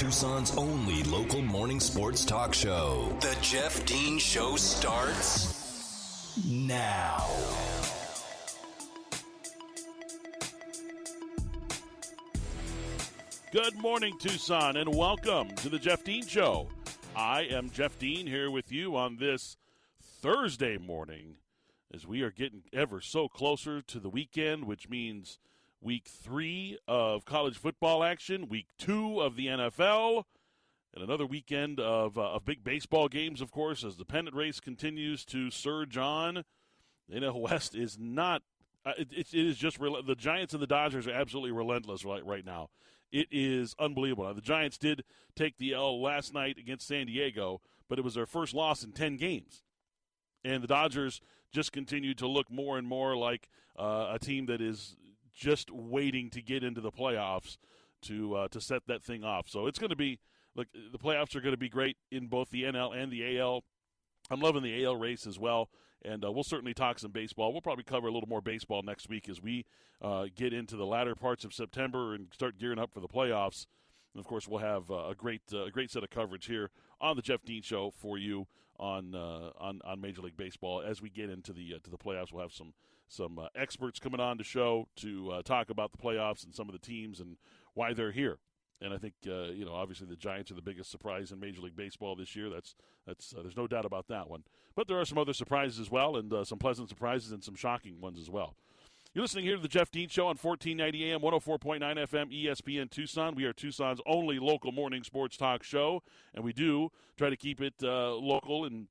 Tucson's only local morning sports talk show. The Jeff Dean Show starts now. Good morning, Tucson, and welcome to the Jeff Dean Show. I am Jeff Dean here with you on this Thursday morning as we are getting ever so closer to the weekend, which means week three of college football action, week two of the NFL, and another weekend of, uh, of big baseball games, of course, as the pennant race continues to surge on. The NL West is not. Uh, it, it, it is just rel- the Giants and the Dodgers are absolutely relentless right right now. It is unbelievable. Now, the Giants did take the L last night against San Diego, but it was their first loss in ten games, and the Dodgers just continue to look more and more like uh, a team that is just waiting to get into the playoffs to uh, to set that thing off. So it's going to be look the playoffs are going to be great in both the NL and the AL. I'm loving the AL race as well, and uh, we'll certainly talk some baseball. We'll probably cover a little more baseball next week as we uh, get into the latter parts of September and start gearing up for the playoffs. And of course, we'll have uh, a great uh, a great set of coverage here on the Jeff Dean Show for you on uh, on on Major League Baseball as we get into the uh, to the playoffs. We'll have some some uh, experts coming on the show to uh, talk about the playoffs and some of the teams and why they're here. And I think uh, you know, obviously, the Giants are the biggest surprise in Major League Baseball this year. That's that's uh, there's no doubt about that one. But there are some other surprises as well, and some pleasant surprises and some shocking ones as well. You're listening here to the Jeff Dean Show on 1490 AM, 104.9 FM, ESPN Tucson. We are Tucson's only local morning sports talk show, and we do try to keep it uh, local in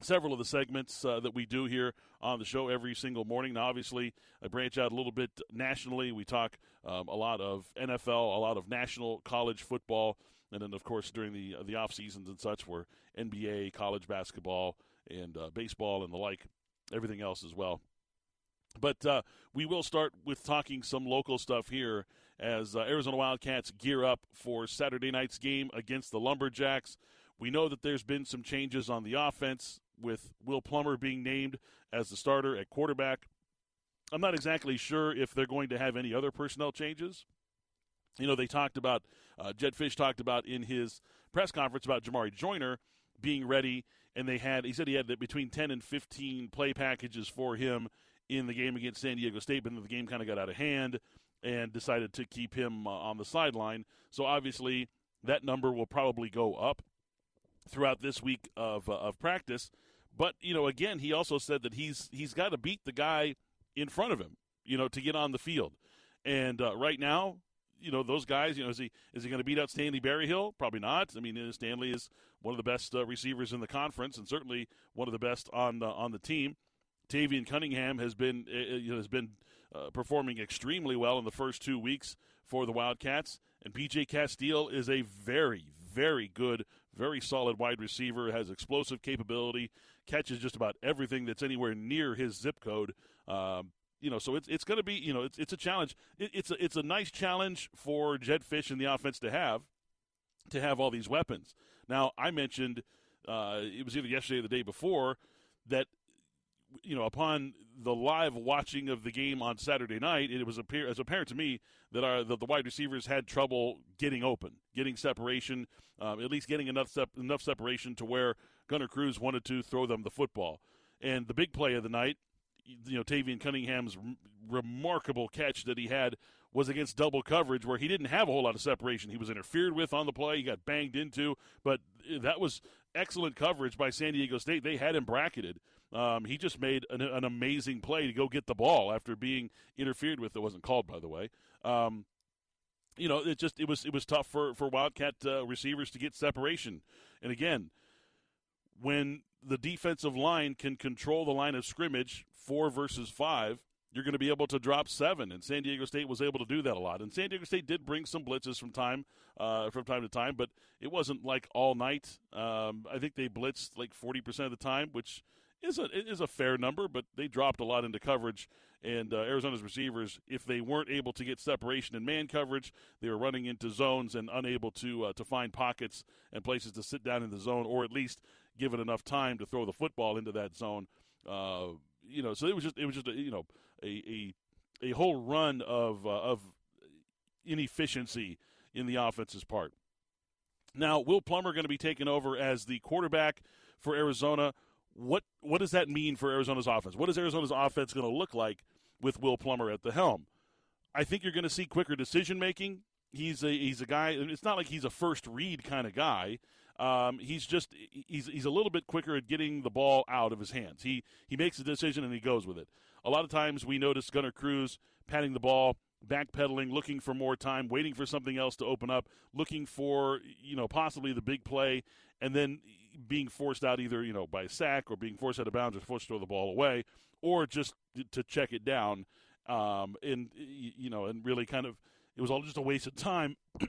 several of the segments uh, that we do here on the show every single morning. Now, obviously, I branch out a little bit nationally. We talk um, a lot of NFL, a lot of national college football, and then, of course, during the uh, the off seasons and such, where NBA, college basketball, and uh, baseball and the like, everything else as well. But uh, we will start with talking some local stuff here as uh, Arizona Wildcats gear up for Saturday night's game against the Lumberjacks. We know that there's been some changes on the offense with Will Plummer being named as the starter at quarterback. I'm not exactly sure if they're going to have any other personnel changes. You know, they talked about, uh, Jedd Fisch talked about in his press conference about Jamarye Joiner being ready, and they had, he said he had between 10 and 15 play packages for him in the game against San Diego State, but then the game kind of got out of hand and decided to keep him uh, on the sideline. So obviously, that number will probably go up throughout this week of uh, of practice. But you know, again, he also said that he's he's got to beat the guy in front of him, you know, to get on the field. And uh, right now, you know, those guys, you know, is he is he going to beat out Stanley Berryhill? Probably not. I mean, Stanley is one of the best uh, receivers in the conference, and certainly one of the best on on the team. Tayvian Cunningham has been uh, has been uh, performing extremely well in the first two weeks for the Wildcats, and PJ Castile is a very very good, very solid wide receiver. Has explosive capability, catches just about everything that's anywhere near his zip code. Um, you know, so it's it's going to be you know it's it's a challenge. It, it's a it's a nice challenge for Jedd Fisch and the offense to have to have all these weapons. Now I mentioned uh, it was either yesterday or the day before that you know, upon the live watching of the game on Saturday night, it was appear as apparent to me that our the, the wide receivers had trouble getting open, getting separation, um, at least getting enough sep- enough separation to where Gunnar Cruz wanted to throw them the football. And the big play of the night, you know, Tayvian Cunningham's r- remarkable catch that he had was against double coverage where he didn't have a whole lot of separation. He was interfered with on the play, he got banged into, but that was excellent coverage by San Diego State. They had him bracketed. Um, he just made an, an, amazing play to go get the ball after being interfered with. It wasn't called, by the way. Um, you know, it just it was it was tough for for Wildcat uh, receivers to get separation. And again, when the defensive line can control the line of scrimmage, four versus five, you're going to be able to drop seven. And San Diego State was able to do that a lot. And San Diego State did bring some blitzes from time uh, from time to time, but it wasn't like all night. Um, I think they blitzed like 40% of the time, which is a is a fair number, but they dropped a lot into coverage. And uh, Arizona's receivers, if they weren't able to get separation in man coverage, they were running into zones and unable to uh, to find pockets and places to sit down in the zone, or at least give it enough time to throw the football into that zone. Uh, you know, so it was just it was just a, you know a a, a whole run of uh, of inefficiency in the offense's part. Now, Will Plummer going to be taking over as the quarterback for Arizona. What what does that mean for Arizona's offense? What is Arizona's offense going to look like with Will Plummer at the helm? I think you're going to see quicker decision making. He's a he's a guy. It's not like he's a first read kind of guy. Um, he's just he's he's a little bit quicker at getting the ball out of his hands. He he makes a decision and he goes with it. A lot of times we notice Gunnar Cruz patting the ball, backpedaling, looking for more time, waiting for something else to open up, looking for you know possibly the big play, and then being forced out either you know by a sack or being forced out of bounds or forced to throw the ball away, or just to check it down, um, and you know and really kind of it was all just a waste of time.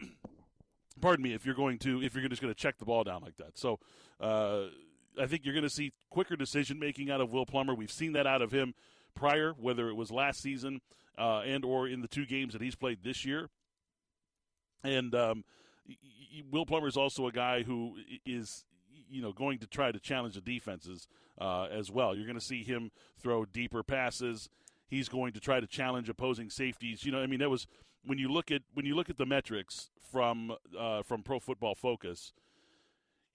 pardon me if you're going to if you're just going to check the ball down like that. So uh, I think you're going to see quicker decision making out of Will Plummer. We've seen that out of him prior, whether it was last season uh, and or in the two games that he's played this year. And um, Will Plummer is also a guy who is you know going to try to challenge the defenses uh, as well. You're going to see him throw deeper passes. He's going to try to challenge opposing safeties. You know, I mean, that was when you look at when you look at the metrics from uh, from Pro Football Focus.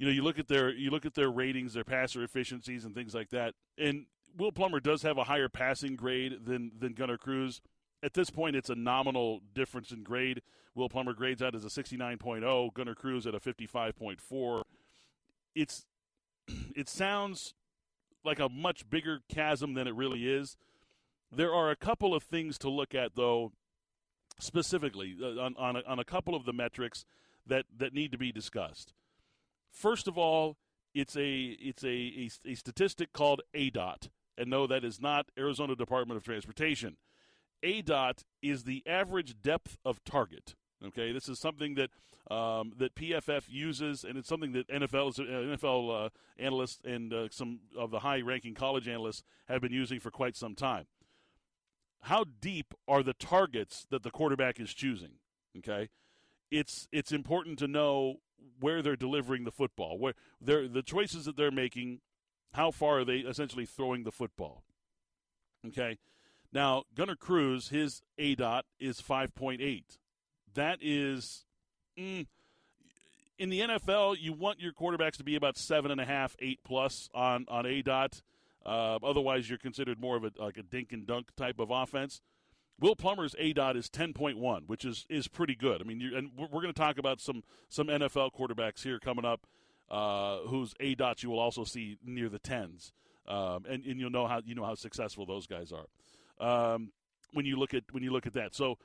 You know, you look at their you look at their ratings, their passer efficiencies, and things like that. And Will Plummer does have a higher passing grade than than Gunnar Cruz. At this point, it's a nominal difference in grade. Will Plummer grades out as a 69.0, Gunnar Cruz at a 55.4. It's it sounds like a much bigger chasm than it really is. There are a couple of things to look at, though, specifically uh, on, on a, on, a, couple of the metrics that, that need to be discussed. First of all, it's a it's a, a, a statistic called ADOT, and no, that is not Arizona Department of Transportation. ADOT is the average depth of target. Okay, this is something that um, that PFF uses, and it's something that NFL NFL uh, analysts and uh, some of the high-ranking college analysts have been using for quite some time how deep are the targets that the quarterback is choosing? Okay, it's it's important to know where they're delivering the football, where they're the choices that they're making. How far are they essentially throwing the football? Okay, now Gunnar Cruz, his A dot is five point eight. That is. Mm, in the NFL, you want your quarterbacks to be about seven and a half, eight plus on on a dot. Uh, otherwise, you're considered more of a like a dink and dunk type of offense. Will Plummer's A dot is 10.1, which is is pretty good. I mean, and we're going to talk about some some NFL quarterbacks here coming up, uh, whose A dots you will also see near the tens, um, and and you'll know how you know how successful those guys are um, when you look at when you look at that. So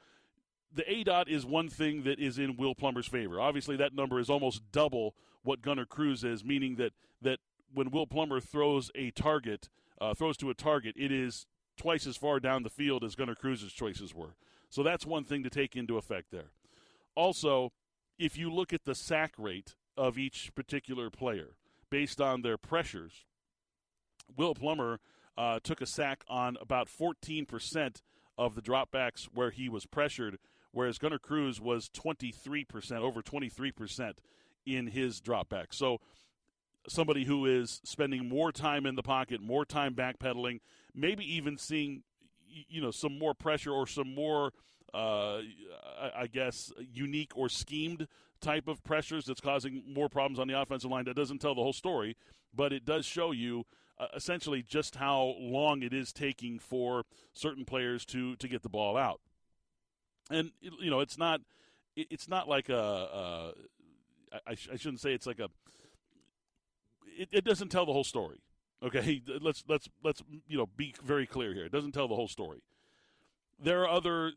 the A dot is one thing that is in Will Plummer's favor. Obviously, that number is almost double what Gunnar Cruz is, meaning that that when Will Plummer throws a target, uh, throws to a target, it is twice as far down the field as Gunnar Cruz's choices were. So that's one thing to take into effect there. Also, if you look at the sack rate of each particular player based on their pressures, Will Plummer uh, took a sack on about 14% of the dropbacks where he was pressured, whereas Gunnar Cruz was 23%, over 23% in his dropback. So somebody who is spending more time in the pocket, more time backpedaling, maybe even seeing you know some more pressure or some more uh, I guess unique or schemed type of pressures that's causing more problems on the offensive line. That doesn't tell the whole story, but it does show you uh, essentially just how long it is taking for certain players to to get the ball out. And you know, it's not it's not like a, a I, I shouldn't say it's like a it, it doesn't tell the whole story. Okay, let's let's let's you know be very clear here. It doesn't tell the whole story. There are other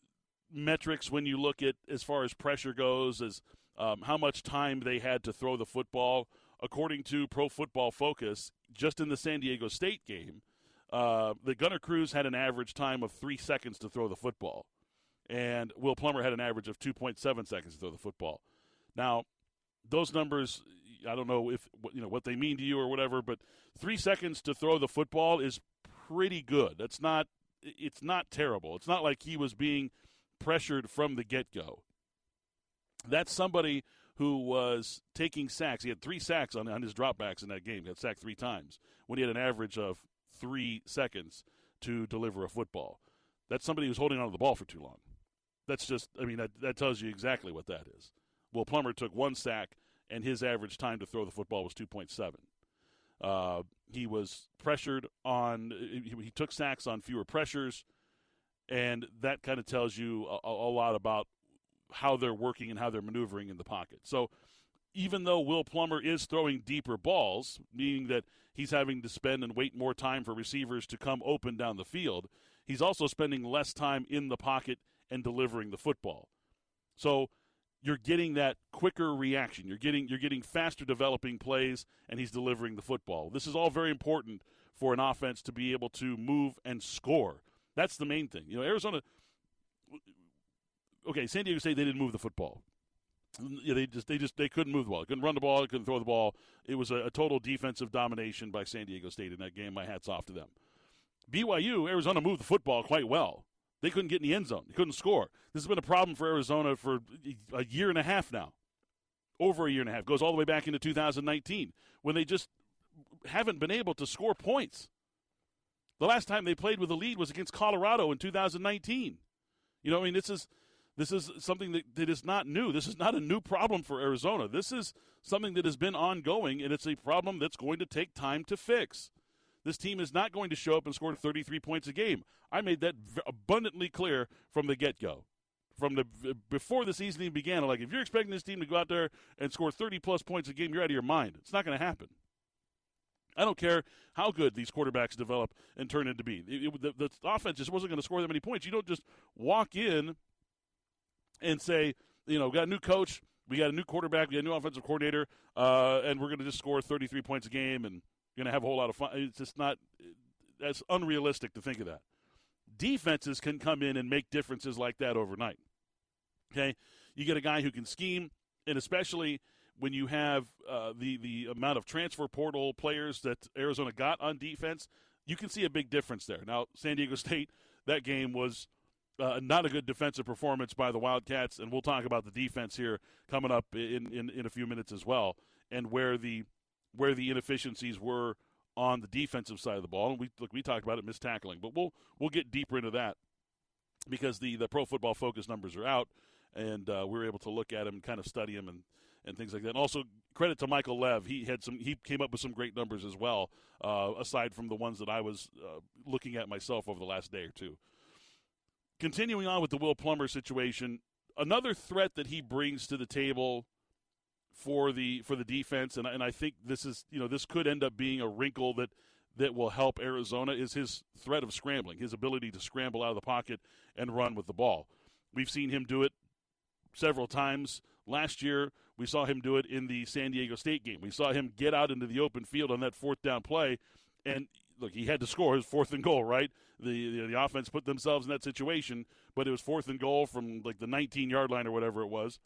metrics when you look at as far as pressure goes, as um, how much time they had to throw the football. According to Pro Football Focus, just in the San Diego State game, uh, the Gunnar Cruz had an average time of three seconds to throw the football, and Will Plummer had an average of 2.7 seconds to throw the football. Now, those numbers I don't know if you know what they mean to you or whatever, but three seconds to throw the football is pretty good. That's not it's not terrible. It's not like he was being pressured from the get go. That's somebody who was taking sacks. He had three sacks on, on his dropbacks in that game. He had sacked three times when he had an average of three seconds to deliver a football. That's somebody who's holding on to the ball for too long. That's just, I mean, that, that tells you exactly what that is. Will Plummer took one sack and his average time to throw the football was 2.7. Uh, he was pressured on, he, he, took sacks on fewer pressures, and that kind of tells you a, a lot about how they're working and how they're maneuvering in the pocket. So even though Will Plummer is throwing deeper balls, meaning that he's having to spend and wait more time for receivers to come open down the field, he's also spending less time in the pocket and delivering the football. So you're getting that quicker reaction. You're getting you're getting faster developing plays and he's delivering the football. This is all very important for an offense to be able to move and score. That's the main thing. You know, Arizona okay, San Diego State they didn't move the football. Yeah, they just they just they couldn't move the ball. They couldn't run the ball. They couldn't throw the ball. It was a, a total defensive domination by San Diego State in that game. My hats off to them. BYU, Arizona moved the football quite well. They couldn't get in the end zone. They couldn't score. This has been a problem for Arizona for a year and a half now. Over a year and a half. Goes all the way back into 2019 when they just haven't been able to score points. The last time they played with a lead was against Colorado in 2019. You know, I mean, this is this is something that, that is not new. This is not a new problem for Arizona. This is something that has been ongoing, and it's a problem that's going to take time to fix. This team is not going to show up and score 33 points a game. I made that abundantly clear from the get go. From the before the season even began, like if you're expecting this team to go out there and score 30 plus points a game, you're out of your mind. It's not going to happen. I don't care how good these quarterbacks develop and turn into be. It, it, the, the offense just wasn't going to score that many points. You don't just walk in and say, you know, got a new coach, we got a new quarterback, we got a new offensive coordinator, uh, and we're going to just score 33 points a game and going to have a whole lot of fun. It's just not that's unrealistic to think of that. Defenses can come in and make differences like that overnight. Okay, you get a guy who can scheme, and especially when you have uh, the the amount of transfer portal players that Arizona got on defense, you can see a big difference there. Now, San Diego State, that game was uh, not a good defensive performance by the Wildcats, and we'll talk about the defense here coming up in, in, in a few minutes as well, and where the where the inefficiencies were on the defensive side of the ball. And we look, we talked about it, missed tackling, but we'll we'll get deeper into that because the the Pro Football Focus numbers are out, and uh, we were able to look at them and kind of study them and and things like that. And also credit to Michael Lev, he had some he came up with some great numbers as well, uh, aside from the ones that I was uh, looking at myself over the last day or two continuing on with the Will Plummer situation, another threat that he brings to the table for the for the defense, and and I think this is you know this could end up being a wrinkle that that will help Arizona is his threat of scrambling, his ability to scramble out of the pocket and run with the ball. We've seen him do it several times last year. We saw him do it in the San Diego State game. We saw him get out into the open field on that fourth down play, and look, he had to score his fourth and goal, right? The, the, the offense put themselves in that situation, but it was fourth and goal from like the 19 yard line or whatever it was,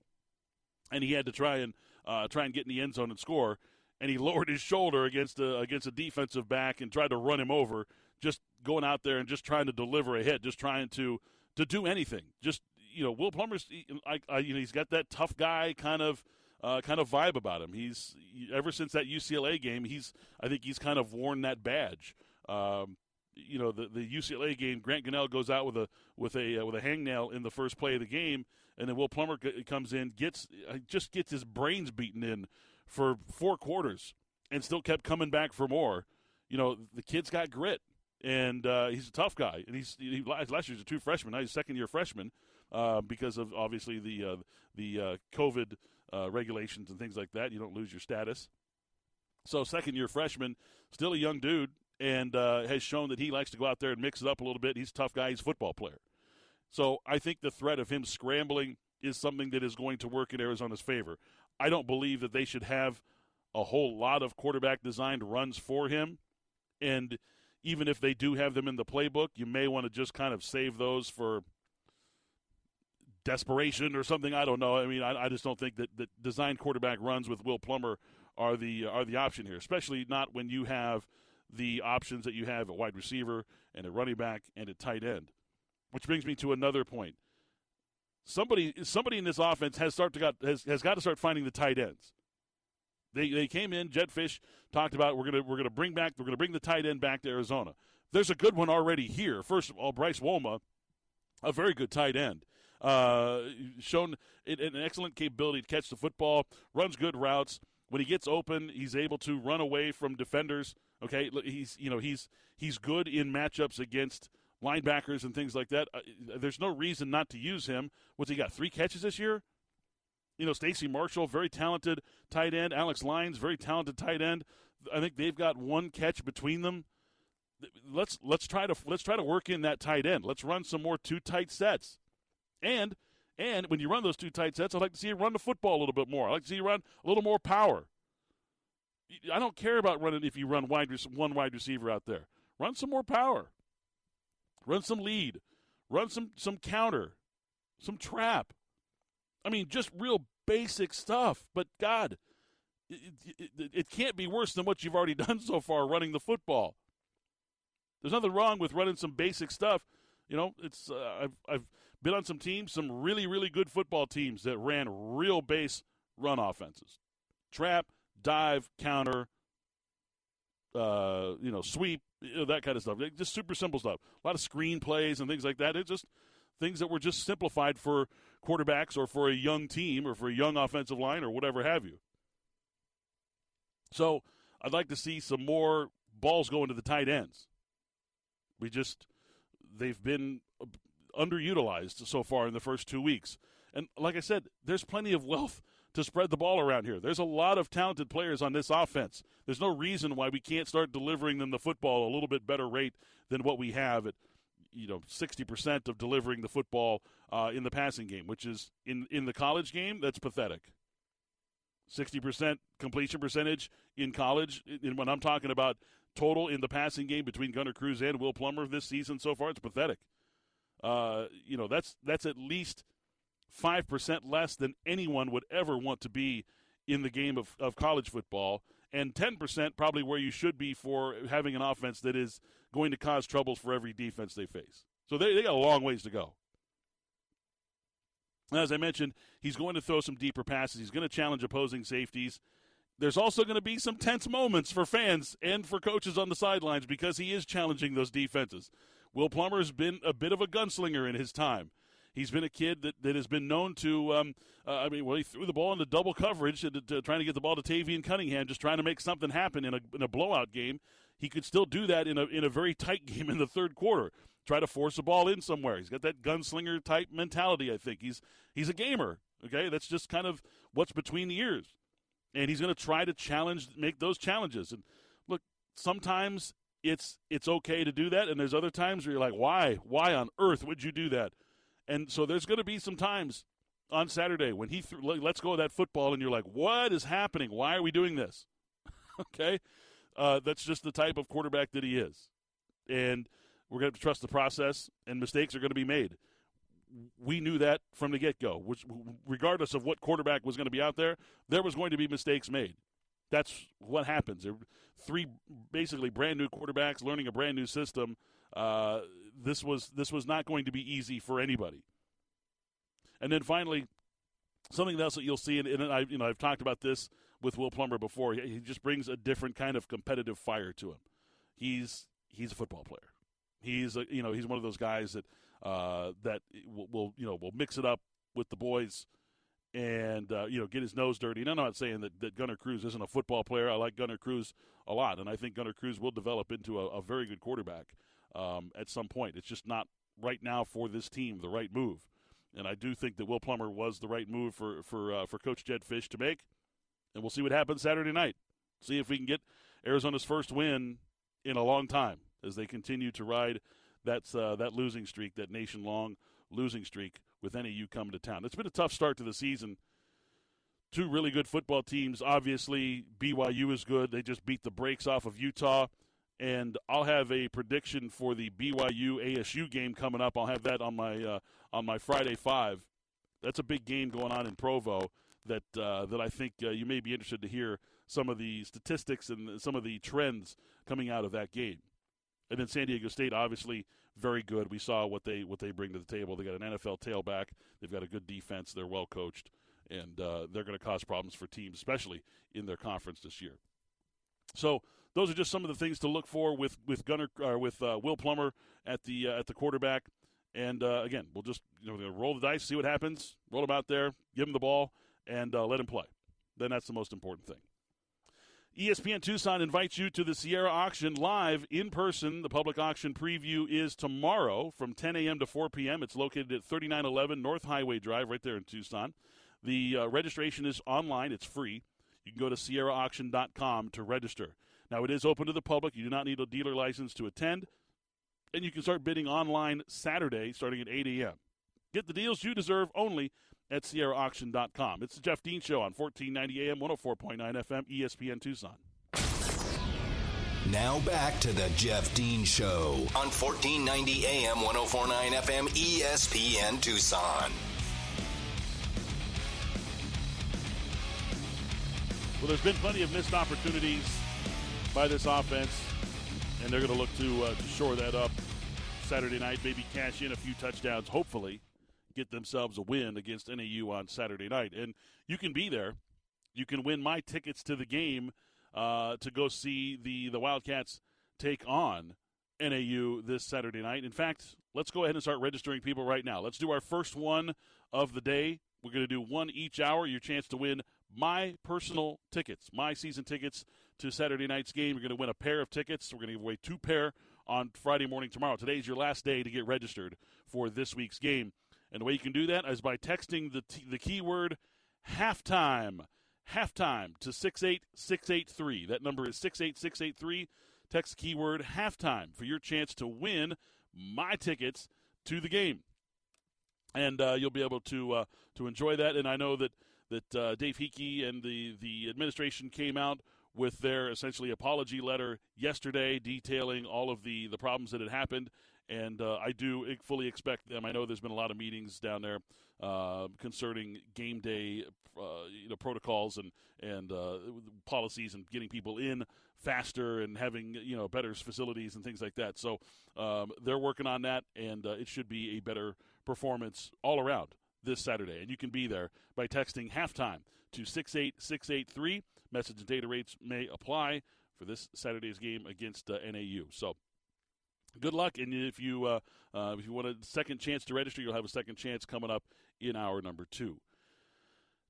and he had to try and uh, try and get in the end zone and score. And he lowered his shoulder against a against a defensive back and tried to run him over, just going out there and just trying to deliver a hit, just trying to to do anything. Just you know, Will Plummer's, I, I, you know, he's got that tough guy kind of uh, kind of vibe about him. He's ever since that UCLA game, he's I think he's kind of worn that badge. Um, you know, the the UCLA game, Grant Gunnell goes out with a with a uh, with a hangnail in the first play of the game, and then Will Plummer comes in, gets uh, just gets his brains beaten in for four quarters, and still kept coming back for more. You know, the kid's got grit, and uh, he's a tough guy. And he's he, last year's a two freshman, now he's second year freshman uh, because of obviously the uh, the uh, COVID uh, regulations and things like that. You don't lose your status. So, second year freshman, still a young dude, and has shown that he likes to go out there and mix it up a little bit. He's a tough guy. He's a football player. So, I think the threat of him scrambling is something that is going to work in Arizona's favor. I don't believe that they should have a whole lot of quarterback designed runs for him. And even if they do have them in the playbook, you may want to just kind of save those for desperation or something. I don't know. I mean, I, I just don't think that, that design quarterback runs with Will Plummer are the are the option here, especially not when you have the options that you have at wide receiver and a running back and a tight end. Which brings me to another point. Somebody somebody in this offense has start to got has, has got to start finding the tight ends. They they came in. Jedd Fisch talked about we're gonna we're gonna bring back we're gonna bring the tight end back to Arizona. There's a good one already here. First of all, Bryce Wolma, a very good tight end. Uh, shown an excellent capability to catch the football, runs good routes. When he gets open, he's able to run away from defenders. Okay, he's you know he's he's good in matchups against linebackers and things like that. Uh, there's no reason not to use him. What's he got? Three catches this year. You know, Stacy Marshall, very talented tight end. Alex Lyons, very talented tight end. I think they've got one catch between them. Let's let's try to let's try to work in that tight end. Let's run some more two tight sets. And and when you run those two tight sets, I'd like to see you run the football a little bit more. I'd like to see you run a little more power. I don't care about running if you run wide one wide receiver out there. Run some more power. Run some lead. Run some some counter. Some trap. I mean, just real basic stuff. But God, it, it, it, can't be worse than what you've already done so far running the football. There's nothing wrong with running some basic stuff. You know, it's uh, I've I've been on some teams, some really really good football teams that ran real base run offenses, trap, dive, counter, uh, you know, sweep, you know, that kind of stuff. Just super simple stuff. A lot of screen plays and things like that. It's just things that were just simplified for quarterbacks or for a young team or for a young offensive line or whatever have you. So I'd like to see some more balls going to the tight ends. We just they've been underutilized so far in the first two weeks. And like I said, there's plenty of wealth to spread the ball around here. There's a lot of talented players on this offense. There's no reason why we can't start delivering them the football a little bit better rate than what we have at you know 60% of delivering the football uh, in the passing game, which is in in the college game that's pathetic. 60% completion percentage in college. And when I'm talking about total in the passing game between Gunnar Cruz and Will Plummer this season so far, it's pathetic. Uh, you know, that's that's at least 5% less than anyone would ever want to be in the game of, of college football, and 10% probably where you should be for having an offense that is going to cause troubles for every defense they face. So they, they got a long ways to go. As I mentioned, he's going to throw some deeper passes. He's going to challenge opposing safeties. There's also going to be some tense moments for fans and for coaches on the sidelines because he is challenging those defenses. Will Plummer has been a bit of a gunslinger in his time. He's been a kid that, that has been known to, um, uh, I mean, well, he threw the ball into double coverage, trying to get the ball to Tayvian Cunningham, just trying to make something happen in a, in a blowout game. He could still do that in a, in a very tight game in the third quarter. Try to force the ball in somewhere. He's got that gunslinger type mentality, I think. He's, he's a gamer, okay? That's just kind of what's between the ears. And he's going to try to challenge, make those challenges. And look, sometimes it's it's okay to do that, and there's other times where you're like, why, why on earth would you do that? And so there's going to be some times on Saturday when he th- lets go of that football, and you're like, what is happening? Why are we doing this? okay, uh, that's just the type of quarterback that he is, and we're going to trust the process, and mistakes are going to be made. We knew that from the get go. Which, regardless of what quarterback was going to be out there, there was going to be mistakes made. That's what happens. There three basically brand new quarterbacks learning a brand new system. Uh, this was this was not going to be easy for anybody. And then finally, something else that you'll see, and, and I you know I've talked about this with Will Plummer before. He, he just brings a different kind of competitive fire to him. He's he's a football player. He's a you know he's one of those guys that uh, that will, will you know will mix it up with the boys and uh, you know get his nose dirty. And I'm not saying that, that Gunnar Cruz isn't a football player. I like Gunnar Cruz a lot, and I think Gunnar Cruz will develop into a, a very good quarterback um, at some point. It's just not right now for this team the right move. And I do think that Will Plummer was the right move for for uh, for Coach Jedd Fisch to make. And we'll see what happens Saturday night. See if we can get Arizona's first win in a long time as they continue to ride that uh, that losing streak, that nation long losing streak with any NAU coming to town. It's been a tough start to the season. Two really good football teams. Obviously, BYU is good. They just beat the brakes off of Utah and I'll have a prediction for the BYU ASU game coming up. I'll have that on my uh, on my Friday five. That's a big game going on in Provo that uh, that I think uh, you may be interested to hear some of the statistics and some of the trends coming out of that game. And then San Diego State, obviously, very good. We saw what they what they bring to the table. They got an NFL tailback. They've got a good defense. They're well coached, and uh, they're going to cause problems for teams, especially in their conference this year. So those are just some of the things to look for with with Gunnar or with uh, Will Plummer at the uh, at the quarterback. And uh, again, we'll just you know roll the dice, see what happens, roll him out there, give him the ball, and uh, let him play. Then that's the most important thing. ESPN Tucson invites you to the Sierra auction live in person. The public auction preview is tomorrow from 10 a.m. to 4 p.m. It's located at 3911 North Highway Drive, right there in Tucson. The uh, registration is online, it's free. You can go to sierraauction.com to register. Now, it is open to the public. You do not need a dealer license to attend. And you can start bidding online Saturday starting at 8 a.m. Get the deals you deserve only at sierraauction.com. It's the Jeff Dean Show on 1490 AM, 104.9 FM, ESPN Tucson. Now back to the Jeff Dean Show on 1490 AM, 104.9 FM, ESPN Tucson. Well, there's been plenty of missed opportunities by this offense, and they're going to look to uh, to shore that up Saturday night. Maybe cash in a few touchdowns, hopefully, get themselves a win against NAU on Saturday night. And you can be there. You can win my tickets to the game uh, to go see the, the Wildcats take on NAU this Saturday night. In fact, let's go ahead and start registering people right now. Let's do our first one of the day. We're going to do one each hour. Your chance to win my personal tickets, my season tickets to Saturday night's game. You're going to win a pair of tickets. We're going to give away two pair on Friday morning tomorrow. Today's your last day to get registered for this week's game. And the way you can do that is by texting the, t- the keyword halftime. Halftime to 68683. That number is 68683. Text keyword halftime for your chance to win my tickets to the game. And uh, you'll be able to uh, to enjoy that. And I know that that uh, Dave Heeke and the, the administration came out with their essentially apology letter yesterday detailing all of the, the problems that had happened and uh, I do fully expect them. I know there's been a lot of meetings down there uh, concerning game day, uh, you know, protocols and and uh, policies and getting people in faster and having you know better facilities and things like that. So um, they're working on that, and uh, it should be a better performance all around this Saturday. And you can be there by texting halftime to six eight six eight three. Message and data rates may apply for this Saturday's game against uh, NAU. So good luck. And if you uh, uh, if you want a second chance to register, you'll have a second chance coming up in hour number two.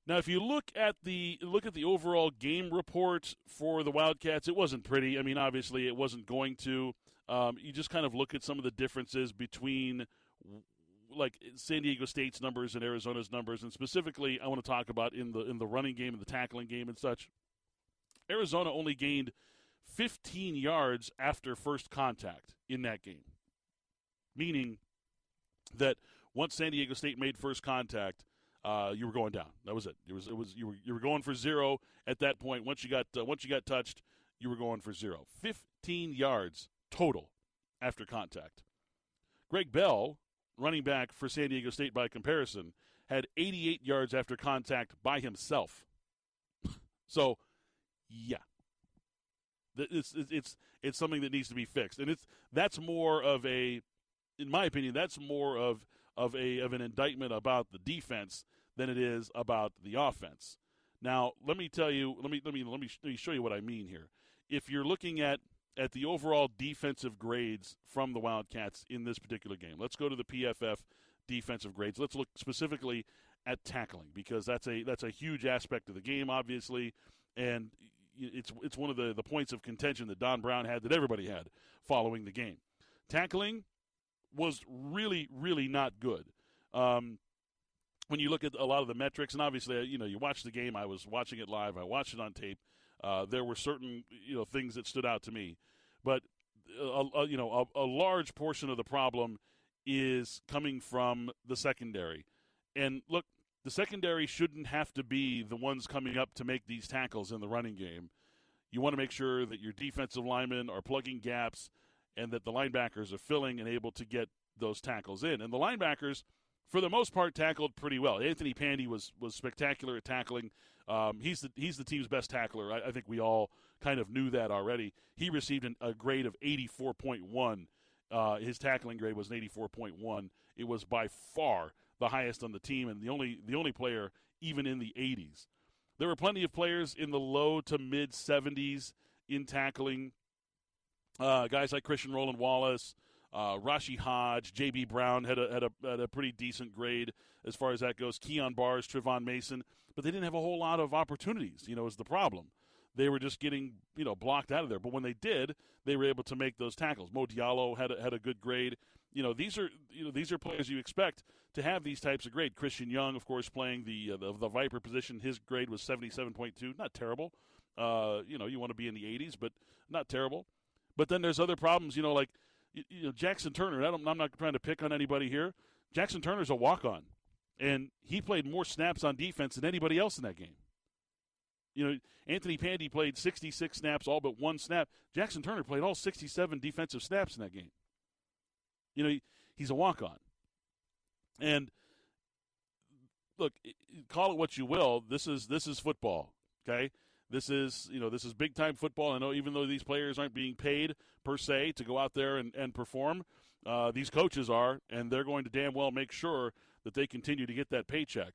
Now, if you look at the look at the overall game report for the Wildcats, it wasn't pretty. I mean, obviously, it wasn't going to. Um, you just kind of look at some of the differences between like San Diego State's numbers and Arizona's numbers, and specifically, I want to talk about in the in the running game and the tackling game and such. Arizona only gained 15 yards after first contact in that game. Meaning that once San Diego State made first contact, uh, you were going down. That was it. It was it was you were you were going for zero at that point. Once you got uh, once you got touched, you were going for zero. 15 yards total after contact. Greg Bell, running back for San Diego State by comparison, had 88 yards after contact by himself. so, yeah, it's, it's it's something that needs to be fixed, and it's that's more of a, in my opinion, that's more of of a of an indictment about the defense than it is about the offense. Now, let me tell you, let me let me let me, let me show you what I mean here. If you're looking at at the overall defensive grades from the Wildcats in this particular game, let's go to the PFF defensive grades. Let's look specifically at tackling because that's a that's a huge aspect of the game, obviously. And it's it's one of the, the points of contention that Don Brown had that everybody had following the game. Tackling was really really not good. Um, when you look at a lot of the metrics, and obviously, you know, you watch the game. I was watching it live. I watched it on tape. Uh, there were certain you know things that stood out to me, but a, a, you know a, a large portion of the problem is coming from the secondary. And look, the secondary shouldn't have to be the ones coming up to make these tackles in the running game. You want to make sure that your defensive linemen are plugging gaps and that the linebackers are filling and able to get those tackles in. And the linebackers, for the most part, tackled pretty well. Anthony Pandy was was spectacular at tackling. Um, he's the he's the team's best tackler. I, I, think we all kind of knew that already. He received an, a grade of 84.1. Uh, his tackling grade was an 84.1. It was by far the highest on the team and the only the only player even in the 80s. There were plenty of players in the low to mid 70s in tackling. Uh, guys like Christian Roland Wallace, Uh, Rashie Hodge, J.B. Brown had a, had a had a pretty decent grade as far as that goes. Kyon Barrs, Trevon Mason, but they didn't have a whole lot of opportunities. You know, is the problem. They were just getting you know blocked out of there. But when they did, they were able to make those tackles. Mo Diallo had a, had a good grade. You know, these are you know these are players you expect to have these types of grade. Christian Young, of course, playing the uh, the, the Viper position. His grade was seventy seven point two. Not terrible. Uh, you know, you want to be in the 80s, but not terrible. But then there's other problems, you know, like you know, Jackson Turner. I'm not trying to pick on anybody here. Jackson Turner's a walk on, and he played more snaps on defense than anybody else in that game. You know, Anthony Pandy played 66 snaps, all but one snap. Jackson Turner played all 67 defensive snaps in that game. You know, he's a walk on. And look, call it what you will. This is this is football. Okay, this is you know this is big time football. I know even though these players aren't being paid per se to go out there and, and perform, uh, these coaches are, and they're going to damn well make sure that they continue to get that paycheck.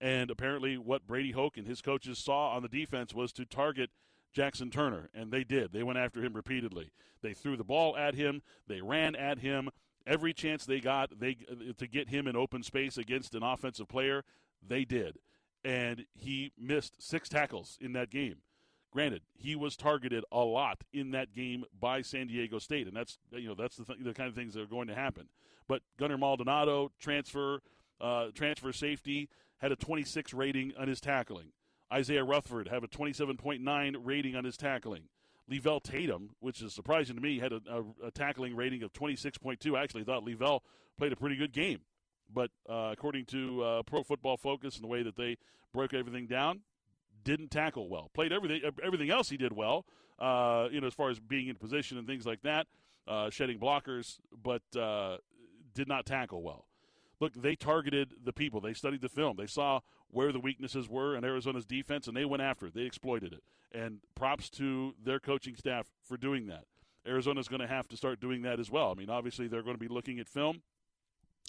And apparently, what Brady Hoke and his coaches saw on the defense was to target Jackson Turner, and they did. They went after him repeatedly. They threw the ball at him. They ran at him every chance they got. They to get him in open space against an offensive player. They did and he missed six tackles in that game. Granted, he was targeted a lot in that game by San Diego State, and that's you know that's the, th- the kind of things that are going to happen. But Gunnar Maldonado, transfer uh, transfer safety, had a 26 rating on his tackling. Isaiah Rutherford had a 27.9 rating on his tackling. Leavelle Tatum, which is surprising to me, had a, a, a tackling rating of 26.2. I actually thought Leavelle played a pretty good game. But uh, according to uh, Pro Football Focus and the way that they broke everything down, didn't tackle well. Played everything everything else he did well. Uh, you know, as far as being in position and things like that, uh, shedding blockers, but uh, did not tackle well. Look, they targeted the people. They studied the film. They saw where the weaknesses were in Arizona's defense, and they went after it. They exploited it. And props to their coaching staff for doing that. Arizona's going to have to start doing that as well. I mean, obviously they're going to be looking at film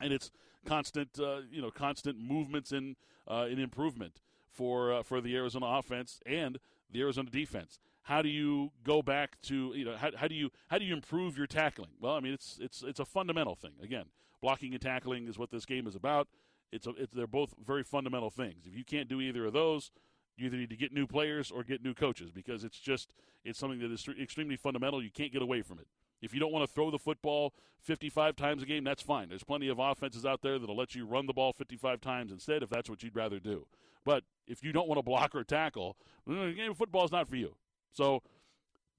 and it's constant, uh, you know, constant movements in uh, in improvement for uh, for the Arizona offense and the Arizona defense. How do you go back to you know how, how do you how do you improve your tackling? Well, I mean it's it's it's a fundamental thing. Again, blocking and tackling is what this game is about. It's, a, it's they're both very fundamental things. If you can't do either of those, you either need to get new players or get new coaches because it's just it's something that is extremely fundamental. You can't get away from it. If you don't want to throw the football 55 times a game, that's fine. There's plenty of offenses out there that'll let you run the ball 55 times instead if that's what you'd rather do. But if you don't want to block or tackle, mm, the game of football is not for you. So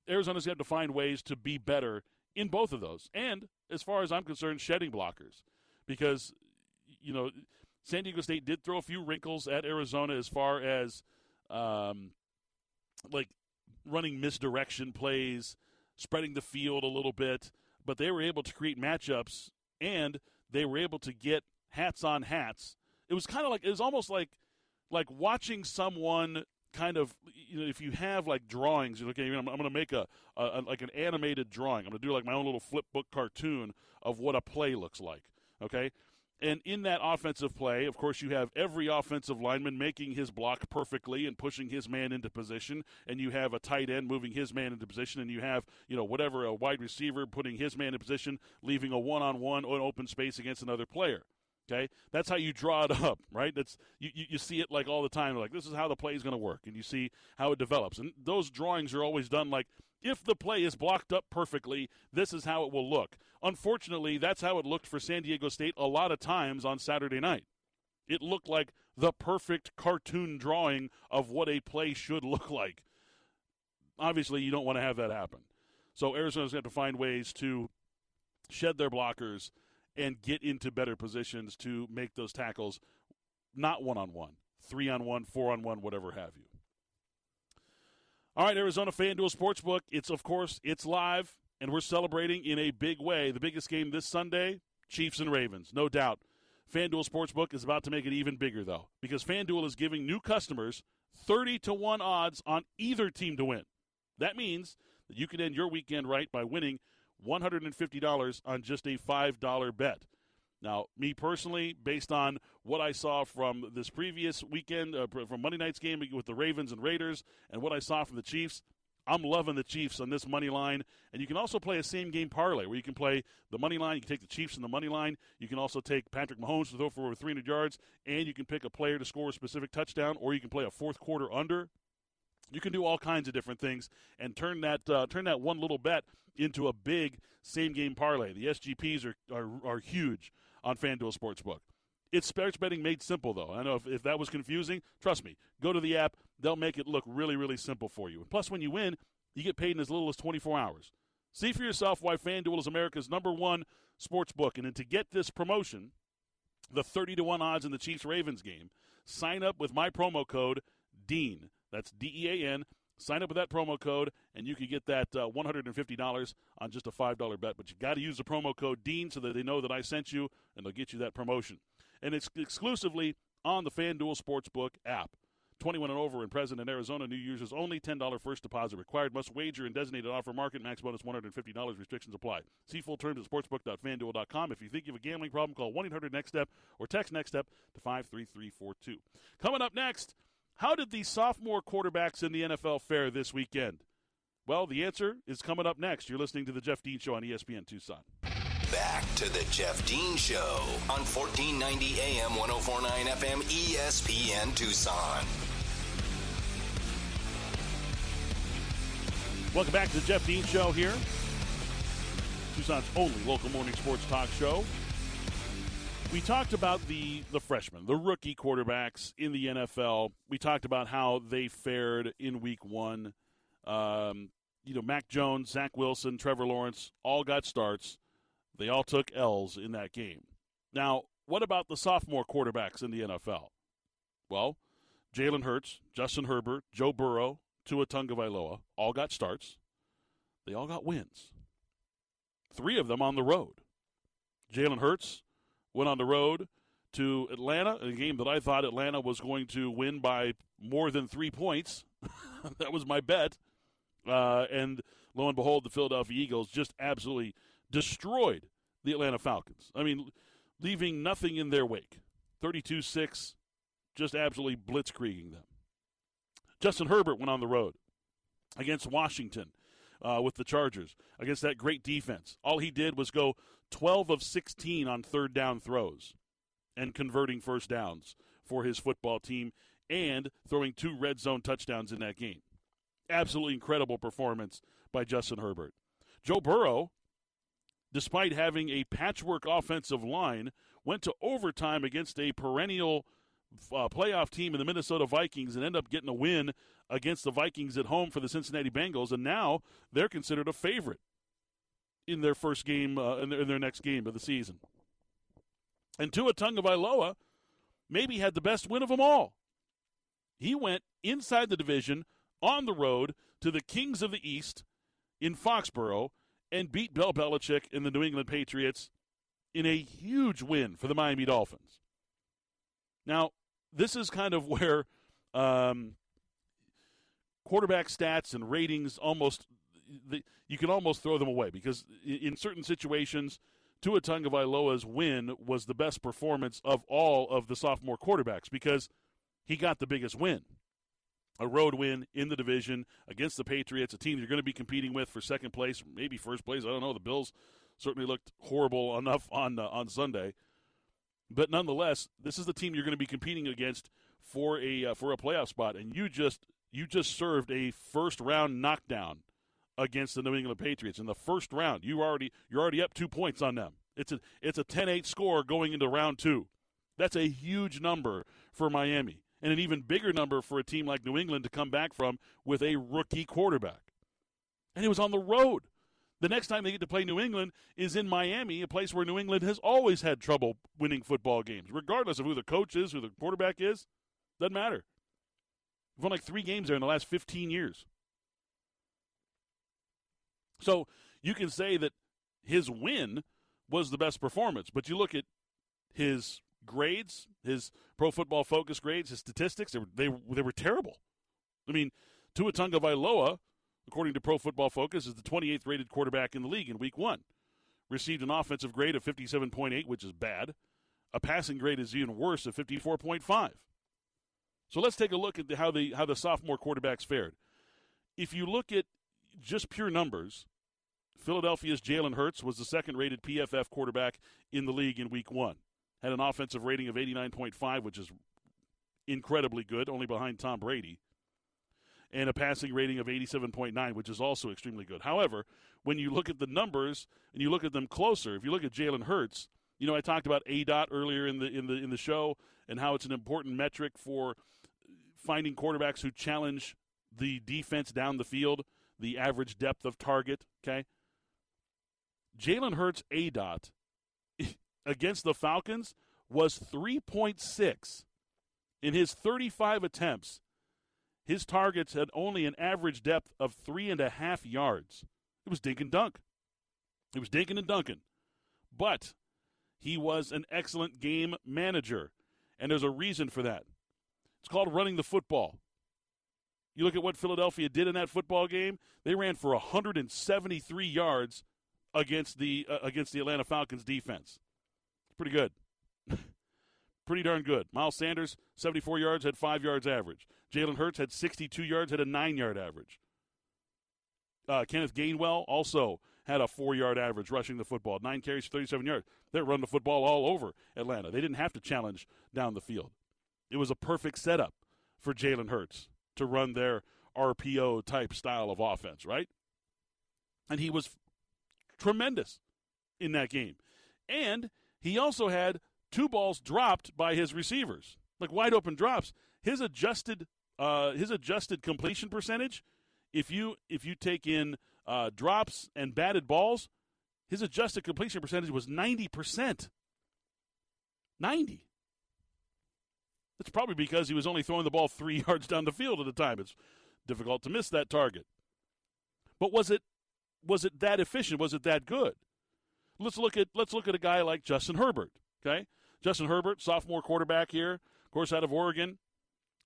Arizona's got to find ways to be better in both of those. And as far as I'm concerned, shedding blockers. Because, you know, San Diego State did throw a few wrinkles at Arizona as far as, um, like, running misdirection plays – spreading the field a little bit, but they were able to create matchups and they were able to get hats on hats. It was kind of like it was almost like like watching someone kind of you know if you have like drawings you're looking I'm, I'm going to make a, a, like an animated drawing I'm going to do like my own little flip book cartoon of what a play looks like okay and in that offensive play, of course, you have every offensive lineman making his block perfectly and pushing his man into position, and you have a tight end moving his man into position, and you have, you know, whatever, a wide receiver putting his man in position, leaving a one on one or an open space against another player. Okay, that's how you draw it up, right? That's you, you, you see it like all the time. Like this is how the play is going to work, and you see how it develops. And those drawings are always done like if the play is blocked up perfectly, this is how it will look. Unfortunately, that's how it looked for San Diego State a lot of times on Saturday night. It looked like the perfect cartoon drawing of what a play should look like. Obviously, you don't want to have that happen. So Arizona's going to have to find ways to shed their blockers and get into better positions to make those tackles not one on one, three on one, four on one, whatever have you. All right, Arizona FanDuel Sportsbook. It's, of course, it's live, and we're celebrating in a big way. The biggest game this Sunday, Chiefs and Ravens, no doubt. FanDuel Sportsbook is about to make it even bigger, though, because FanDuel is giving new customers 30 to 1 odds on either team to win. That means that you can end your weekend right by winning $150 on just a $5 bet. Now, me personally, based on what I saw from this previous weekend, uh, from Monday night's game with the Ravens and Raiders, and what I saw from the Chiefs, I'm loving the Chiefs on this money line. And you can also play a same game parlay where you can play the money line. You can take the Chiefs in the money line. You can also take Patrick Mahomes to throw for over 300 yards. And you can pick a player to score a specific touchdown, or you can play a fourth quarter under. You can do all kinds of different things and turn that uh, turn that one little bet into a big same game parlay. The SGPs are, are, are huge on FanDuel Sportsbook. It's sports betting made simple, though. I know if, if that was confusing, trust me, go to the app. They'll make it look really, really simple for you. And plus, when you win, you get paid in as little as 24 hours. See for yourself why FanDuel is America's number one sports book. And then to get this promotion, the 30 to 1 odds in the Chiefs Ravens game, sign up with my promo code DEAN. That's D E A N. Sign up with that promo code, and you can get that uh, $150 on just a $5 bet. But you got to use the promo code DEAN so that they know that I sent you, and they'll get you that promotion. And it's exclusively on the FanDuel Sportsbook app. 21 and over and present in Arizona. New users only $10 first deposit required. Must wager in designated offer market. Max bonus $150. Restrictions apply. See full terms at sportsbook.fanduel.com. If you think you have a gambling problem, call 1 800 NEXT STEP or text NEXT STEP to 53342. Coming up next, how did the sophomore quarterbacks in the NFL fare this weekend? Well, the answer is coming up next. You're listening to the Jeff Dean Show on ESPN Tucson. Back to the Jeff Dean Show on 1490 AM 1049 FM ESPN Tucson. Welcome back to the Jeff Dean Show here. Tucson's only local morning sports talk show. We talked about the the freshmen, the rookie quarterbacks in the NFL. We talked about how they fared in Week One. Um, you know, Mac Jones, Zach Wilson, Trevor Lawrence all got starts. They all took L's in that game. Now, what about the sophomore quarterbacks in the NFL? Well, Jalen Hurts, Justin Herbert, Joe Burrow, Tua Tagovailoa all got starts. They all got wins. Three of them on the road. Jalen Hurts went on the road to Atlanta, a game that I thought Atlanta was going to win by more than three points. that was my bet. Uh, and lo and behold, the Philadelphia Eagles just absolutely destroyed the Atlanta Falcons. I mean, leaving nothing in their wake. 32 6, just absolutely blitzkrieging them. Justin Herbert went on the road against Washington uh, with the Chargers, against that great defense. All he did was go 12 of 16 on third down throws and converting first downs for his football team and throwing two red zone touchdowns in that game. Absolutely incredible performance by Justin Herbert. Joe Burrow, despite having a patchwork offensive line, went to overtime against a perennial uh, playoff team in the Minnesota Vikings and end up getting a win against the Vikings at home for the Cincinnati Bengals, and now they're considered a favorite in their first game, uh, in, their, in, their, next game of the season. And Tua Tagovailoa maybe had the best win of them all. He went inside the division on the road to the Kings of the East in Foxborough and beat Bill Belichick and the New England Patriots in a huge win for the Miami Dolphins. Now, this is kind of where um, quarterback stats and ratings almost the, you can almost throw them away because in certain situations, Tua Tagovailoa's win was the best performance of all of the sophomore quarterbacks because he got the biggest win. A road win in the division against the Patriots, a team you're going to be competing with for second place, maybe first place. I don't know. The Bills certainly looked horrible enough on uh, on Sunday. But nonetheless, this is the team you're going to be competing against for a uh, for a playoff spot, and you just you just served a first round knockdown against the New England Patriots in the first round. You already you're already up two points on them. It's a it's a 10-8 score going into round two. That's a huge number for Miami, and an even bigger number for a team like New England to come back from with a rookie quarterback. And it was on the road. The next time they get to play New England is in Miami, a place where New England has always had trouble winning football games, regardless of who the coach is, who the quarterback is. Doesn't matter. We've won like three games there in the last 15 years. So you can say that his win was the best performance, but you look at his grades, his pro football focus grades, his statistics, they were, they, they were terrible. I mean, Tua Tagovailoa according to Pro Football Focus, is the 28th rated quarterback in the league in week one. Received an offensive grade of 57.8, which is bad. A passing grade is even worse of 54.5. So let's take a look at the, how the how the sophomore quarterbacks fared. if you look at just pure numbers, Philadelphia's Jalen Hurts was the second rated PFF quarterback in the league in week one. Had an offensive rating of 89.5, which is incredibly good, only behind Tom Brady, and a passing rating of 87.9, which is also extremely good. However, when you look at the numbers and you look at them closer, if you look at Jalen Hurts, you know I talked about A dot earlier in the in the in the show and how it's an important metric for finding quarterbacks who challenge the defense down the field, the average depth of target. Okay, Jalen Hurts A dot against the Falcons was 3.6 in his 35 attempts. His targets had only an average depth of three and a half yards. It was dink and dunk. It was dinking and dunking. But he was an excellent game manager, and there's a reason for that. It's called running the football. You look at what Philadelphia did in that football game. They ran for 173 yards against the uh, against the Atlanta Falcons defense. It's pretty good. pretty darn good. Miles Sanders, 74 yards, had 5 yards average. Jalen Hurts had 62 yards, had a 9-yard average. Uh, Kenneth Gainwell also had a 4-yard average rushing the football, 9 carries, 37 yards. They're running the football all over Atlanta. They didn't have to challenge down the field. It was a perfect setup for Jalen Hurts to run their RPO type style of offense, right? And he was tremendous in that game. And he also had two balls dropped by his receivers, like wide open drops. His adjusted uh, his adjusted completion percentage, if you if you take in uh, drops and batted balls, his adjusted completion percentage was ninety percent. Ninety. That's probably because he was only throwing the ball three yards down the field at a time. It's difficult to miss that target. But was it was it that efficient? Was it that good? Let's look at let's look at a guy like Justin Herbert. Okay, Justin Herbert, sophomore quarterback here, of course, out of Oregon.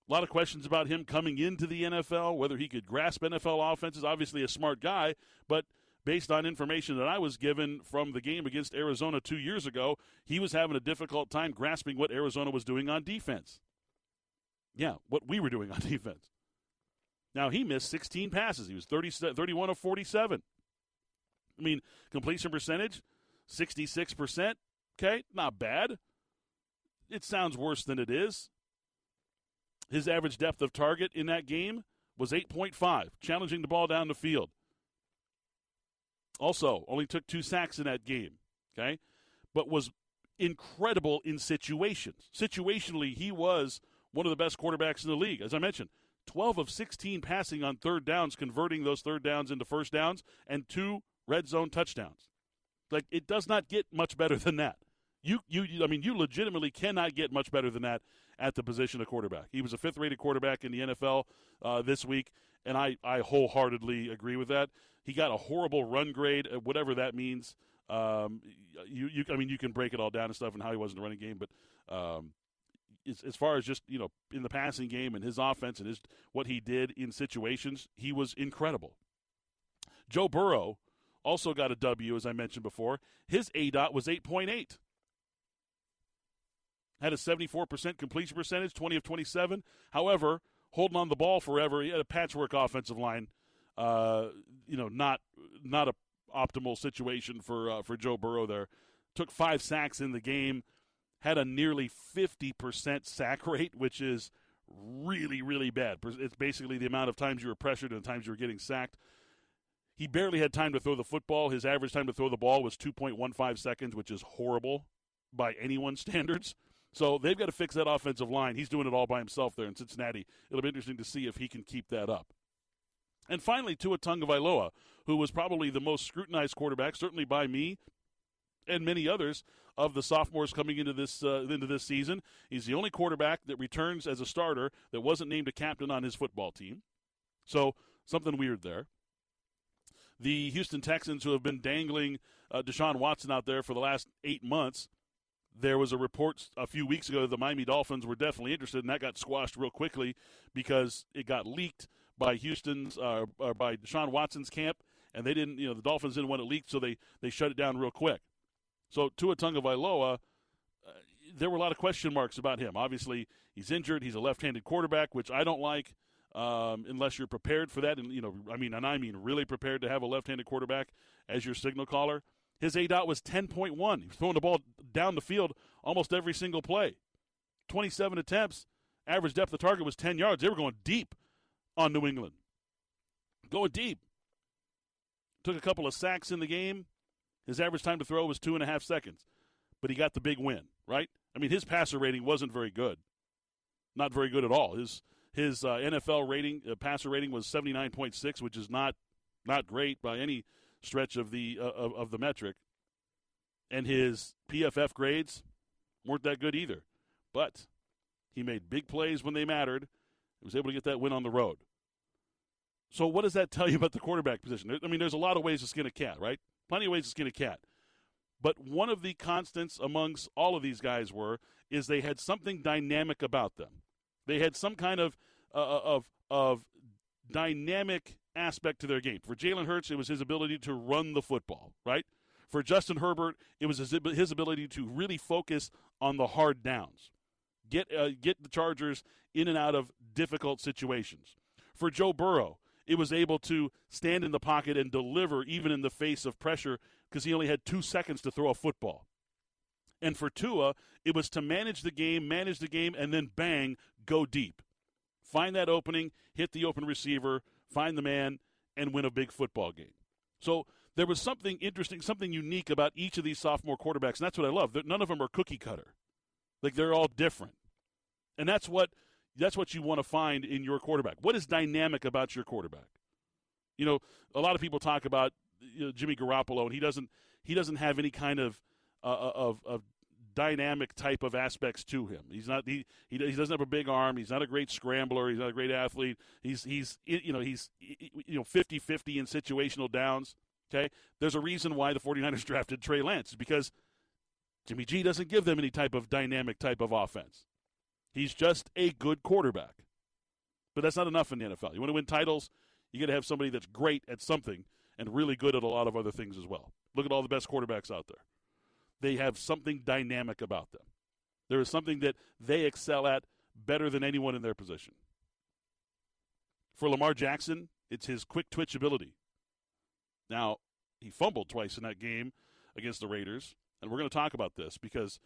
A lot of questions about him coming into the NFL, whether he could grasp NFL offenses. Obviously, a smart guy, but based on information that I was given from the game against Arizona two years ago, he was having a difficult time grasping what Arizona was doing on defense. Yeah, what we were doing on defense. Now, he missed 16 passes. He was 30, 31 of 47. I mean, completion percentage, 66%. Okay, not bad. It sounds worse than it is. His average depth of target in that game was 8.5, challenging the ball down the field. Also, only took two sacks in that game, okay? But was incredible in situations. Situationally, he was one of the best quarterbacks in the league. As I mentioned, 12 of 16 passing on third downs, converting those third downs into first downs, and two red zone touchdowns. Like it does not get much better than that. You, you, I mean, you legitimately cannot get much better than that at the position of quarterback. He was a fifth-rated quarterback in the NFL uh, this week, and I, I wholeheartedly agree with that. He got a horrible run grade, uh, whatever that means. Um, you, you, I mean, you can break it all down and stuff and how he was in the running game, but um, as, as far as just you know in the passing game and his offense and his what he did in situations, he was incredible. Joe Burrow also got a W, as I mentioned before. His A dot was 8.8. Had a 74% completion percentage, 20 of 27. However, holding on the ball forever, he had a patchwork offensive line. Uh, you know, not not a optimal situation for uh, for Joe Burrow there. Took five sacks in the game had a nearly 50% sack rate, which is really, really bad. It's basically the amount of times you were pressured and the times you were getting sacked. He barely had time to throw the football. His average time to throw the ball was 2.15 seconds, which is horrible by anyone's standards. So they've got to fix that offensive line. He's doing it all by himself there in Cincinnati. It'll be interesting to see if he can keep that up. And finally, Tua Tagovailoa, who was probably the most scrutinized quarterback, certainly by me, and many others of the sophomores coming into this uh, into this season. He's the only quarterback that returns as a starter that wasn't named a captain on his football team. So something weird there. The Houston Texans, who have been dangling uh, Deshaun Watson out there for the last eight months, there was a report a few weeks ago that the Miami Dolphins were definitely interested, and that got squashed real quickly because it got leaked by Houston's uh, or by Deshaun Watson's camp, and they didn't, you know, the Dolphins didn't want it leaked, so they they shut it down real quick. So Tua Tagovailoa, uh, there were a lot of question marks about him. Obviously, he's injured. He's a left-handed quarterback, which I don't like. um, unless you're prepared for that. And you know, I mean, and I mean, really prepared to have a left-handed quarterback as your signal caller. His A dot was 10.1. He was throwing the ball down the field almost every single play. 27 attempts, average depth of target was 10 yards. They were going deep on New England, going deep. Took a couple of sacks in the game. His average time to throw was two and a half seconds, but he got the big win, right? I mean, his passer rating wasn't very good, not very good at all. His his uh, NFL rating, uh, passer rating, was seventy nine point six, which is not not great by any stretch of the uh, of, of the metric. And his PFF grades weren't that good either, but he made big plays when they mattered. He was able to get that win on the road. So, what does that tell you about the quarterback position? I mean, there's a lot of ways to skin a cat, right? Plenty of ways to skin a cat. But one of the constants amongst all of these guys were is they had something dynamic about them. They had some kind of uh, uh of of dynamic aspect to their game. For Jalen Hurts, it was his ability to run the football, right? For Justin Herbert, it was his, ability to really focus on the hard downs, get uh, get the Chargers in and out of difficult situations. For Joe Burrow, it was able to stand in the pocket and deliver even in the face of pressure because he only had two seconds to throw a football. And for Tua, it was to manage the game, manage the game, and then bang, go deep. Find that opening, hit the open receiver, find the man, and win a big football game. So there was something interesting, something unique about each of these sophomore quarterbacks, and that's what I love. None of them are cookie cutter. Like they're all different. And that's what that's what you want to find in your quarterback. What is dynamic about your quarterback? You know, a lot of people talk about you know, Jimmy Garoppolo, and he doesn't he doesn't have any kind of uh, uh of of dynamic type of aspects to him. He's not he, he he doesn't have a big arm. He's not a great scrambler. He's not a great athlete. He's he's you know he's you know 50-50 in situational downs. Okay, there's a reason why the 49ers drafted Trey Lance because Jimmy G doesn't give them any type of dynamic type of offense. He's just a good quarterback. But that's not enough in the NFL. You want to win titles, you got to have somebody that's great at something and really good at a lot of other things as well. Look at all the best quarterbacks out there. They have something dynamic about them. There is something that they excel at better than anyone in their position. For Lamar Jackson, it's his quick twitch ability. Now, he fumbled twice in that game against the Raiders, and we're going to talk about this because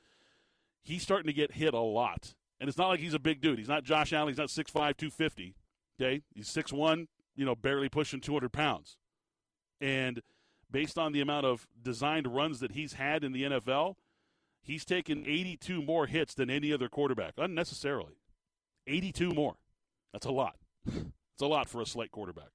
he's starting to get hit a lot. And it's not like he's a big dude. He's not Josh Allen. He's not 6'5", 250. Okay? He's 6'1", you know, barely pushing 200 pounds. And based on the amount of designed runs that he's had in the NFL, he's taken 82 more hits than any other quarterback, unnecessarily. 82 more. That's a lot. it's a lot for a slight quarterback.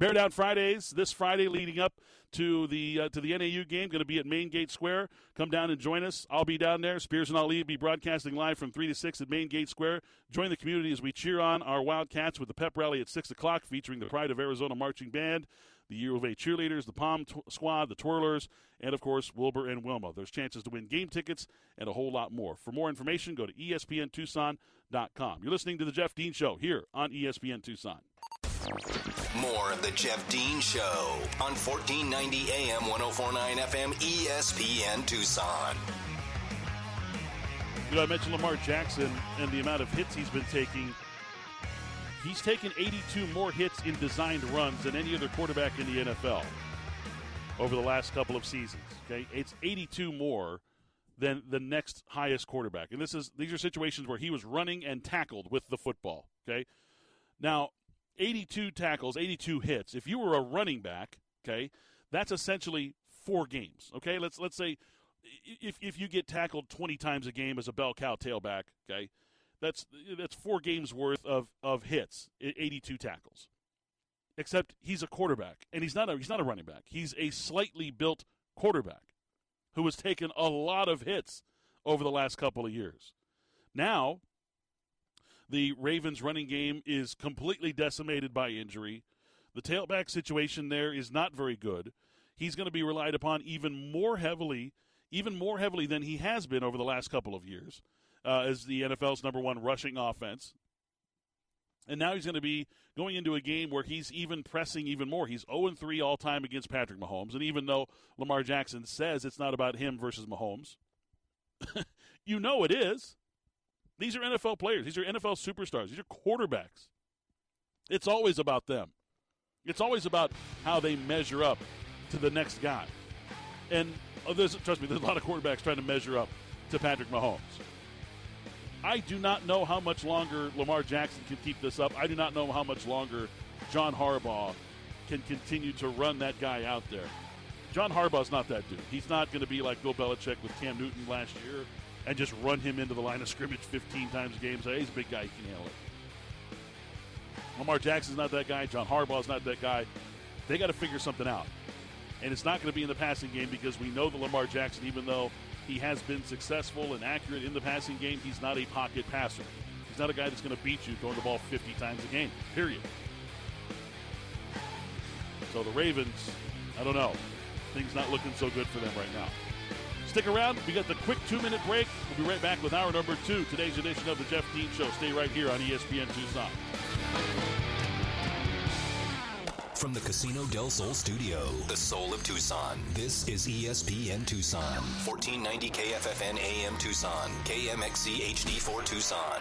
Bear Down Fridays this Friday leading up to the uh, to the NAU game. Going to be at Main Gate Square. Come down and join us. I'll be down there. Spears and Ali will be broadcasting live from three to six at Main Gate Square. Join the community as we cheer on our Wildcats with the pep rally at six o'clock, featuring the Pride of Arizona marching band, the U of A cheerleaders, the Pom Squad, the Twirlers, and of course Wilbur and Wilma. There's chances to win game tickets and a whole lot more. For more information, go to ESPNTucson.com. You're listening to the Jeff Dean Show here on ESPN Tucson. More of the Jeff Dean Show on 1490 AM 1049 FM ESPN Tucson. You know, I mentioned Lamar Jackson and the amount of hits he's been taking. He's taken 82 more hits in designed runs than any other quarterback in the NFL over the last couple of seasons. Okay, it's 82 more than the next highest quarterback, and this is these are situations where he was running and tackled with the football. Okay, now 82 tackles, 82 hits. If you were a running back, okay, that's essentially four games. Okay, let's let's say if if you get tackled 20 times a game as a bell cow tailback, okay, that's that's four games worth of of hits, 82 tackles. Except he's a quarterback, and he's not a he's not a running back. He's a slightly built quarterback who has taken a lot of hits over the last couple of years. Now the Ravens' running game is completely decimated by injury. The tailback situation there is not very good. He's going to be relied upon even more heavily, even more heavily than he has been over the last couple of years, uh, as the NFL's number one rushing offense. And now he's going to be going into a game where he's even pressing even more. He's 0 3 all time against Patrick Mahomes. And even though Lamar Jackson says it's not about him versus Mahomes, you know it is. These are NFL players. These are NFL superstars. These are quarterbacks. It's always about them. It's always about how they measure up to the next guy. And oh, trust me, there's a lot of quarterbacks trying to measure up to Patrick Mahomes. I do not know how much longer Lamar Jackson can keep this up. I do not know how much longer John Harbaugh can continue to run that guy out there. John Harbaugh's not that dude. He's not going to be like Bill Belichick with Cam Newton last year and just run him into the line of scrimmage 15 times a game. Hey, he's a big guy. He can handle it. Lamar Jackson's not that guy. John Harbaugh's not that guy. They got to figure something out. And it's not going to be in the passing game because we know that Lamar Jackson, even though he has been successful and accurate in the passing game, he's not a pocket passer. He's not a guy that's going to beat you throwing the ball 50 times a game, period. So the Ravens, I don't know. Things not looking so good for them right now. Stick around. We got the quick two minute break. We'll be right back with hour number two, today's edition of the Jeff Dean Show. Stay right here on ESPN Tucson. From the Casino del Sol studio, the soul of Tucson, this is ESPN Tucson. 1490 KFFN AM Tucson, KMXC HD4 Tucson.